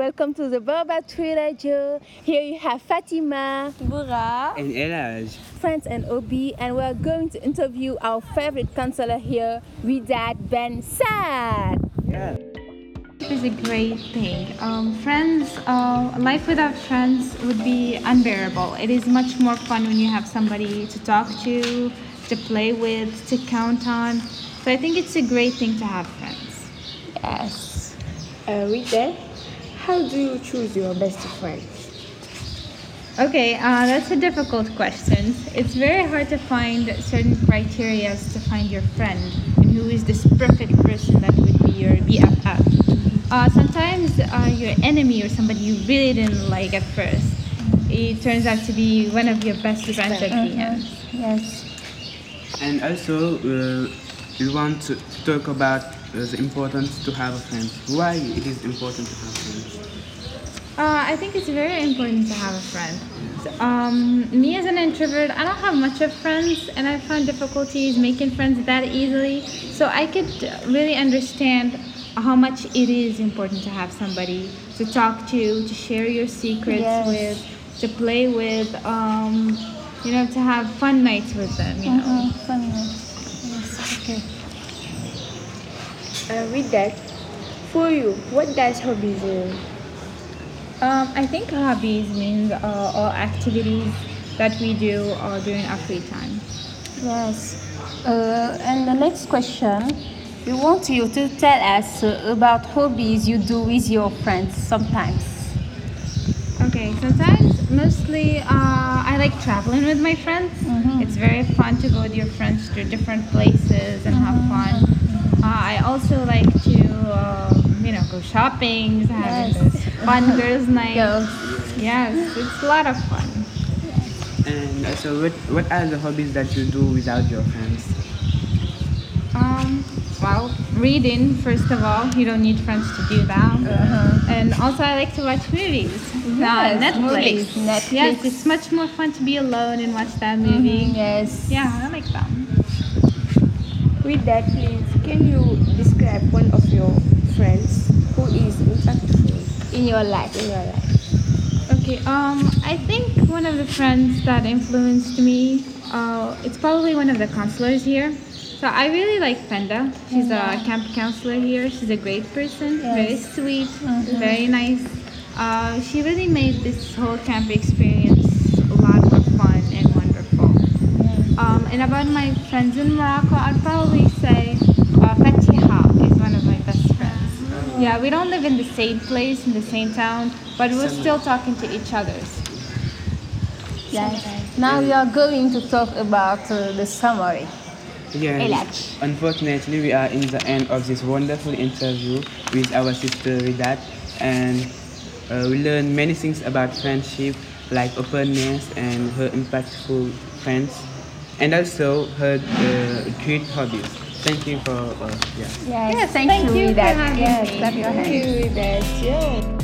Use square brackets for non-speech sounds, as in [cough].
welcome to the Berber Twitter Joe. Here you have Fatima, Bura, and Elaj. friends and Obi, and we're going to interview our favorite counselor here, Widad Ben Sad. Yeah. It is a great thing. Um, friends, uh, life without friends would be unbearable. It is much more fun when you have somebody to talk to, to play with, to count on. So I think it's a great thing to have friends. Yes. uh, Widad, how do you choose your best friends? Okay, uh, that's a difficult question. It's very hard to find certain criteria to find your friend and who is this perfect person that would be your BFF. Uh, sometimes uh, your enemy or somebody you really didn't like at first, it turns out to be one of your best friends at the end. Yes. And also, uh, we want to talk about uh, important to have a friend. Why it is important to have friends? Uh, I think it's very important to have a friend. Um, me as an introvert, I don't have much of friends, and I found difficulties making friends that easily. So I could really understand how much it is important to have somebody to talk to, to share your secrets Yes. with, to play with, um, you know, to have fun nights with them. You know. Mhm, funny. Yes. Okay. Uh, Widad, for you, what does hobbies mean? Um, I think hobbies means uh, all activities that we do uh, during our free time. Yes. Uh, and the next question, we want you to tell us uh, about hobbies you do with your friends sometimes. Okay, sometimes mostly uh, I like traveling with my friends. It's very fun to go with your friends to different places and have fun. Uh, I also like to, uh, you know, go shopping, having Yes. this fun [laughs] girls' night. Girls. Yes, it's a lot of fun. And so, what, what are the hobbies that you do without your friends? Um, well, reading first of all. You don't need friends to do that. And also, I like to watch movies. Yes, uh, Netflix. movies, Netflix. Yes, it's much more fun to be alone and watch that movie. Yes. Yeah, I like them. Widad, please, can you describe one of your friends who is impactful In your life. in your life? Okay, um, I think one of the friends that influenced me, uh, it's probably one of the counselors here. So I really like Fenda. She's a camp counselor here. She's a great person, very Yes. sweet, very nice. Uh, she really made this whole camp experience a lot more fun and wonderful. Yeah. Um, and about my friends in Morocco, I'd probably say one of my best friends. Yeah, we don't live in the same place, in the same town, but we're still talking to each other. Yes. Now we are going to talk about uh, the summary. Yes. Elaj. Unfortunately, we are in the end of this wonderful interview with our sister Ridat, and uh, we learned many things about friendship, like openness and her impactful friends, and also her uh, great hobbies. Thank you for uh, yeah. Yes. Yes, thank, thank you, you with for that. having yes, me. clap your hands. Thank you, Widad, Joe.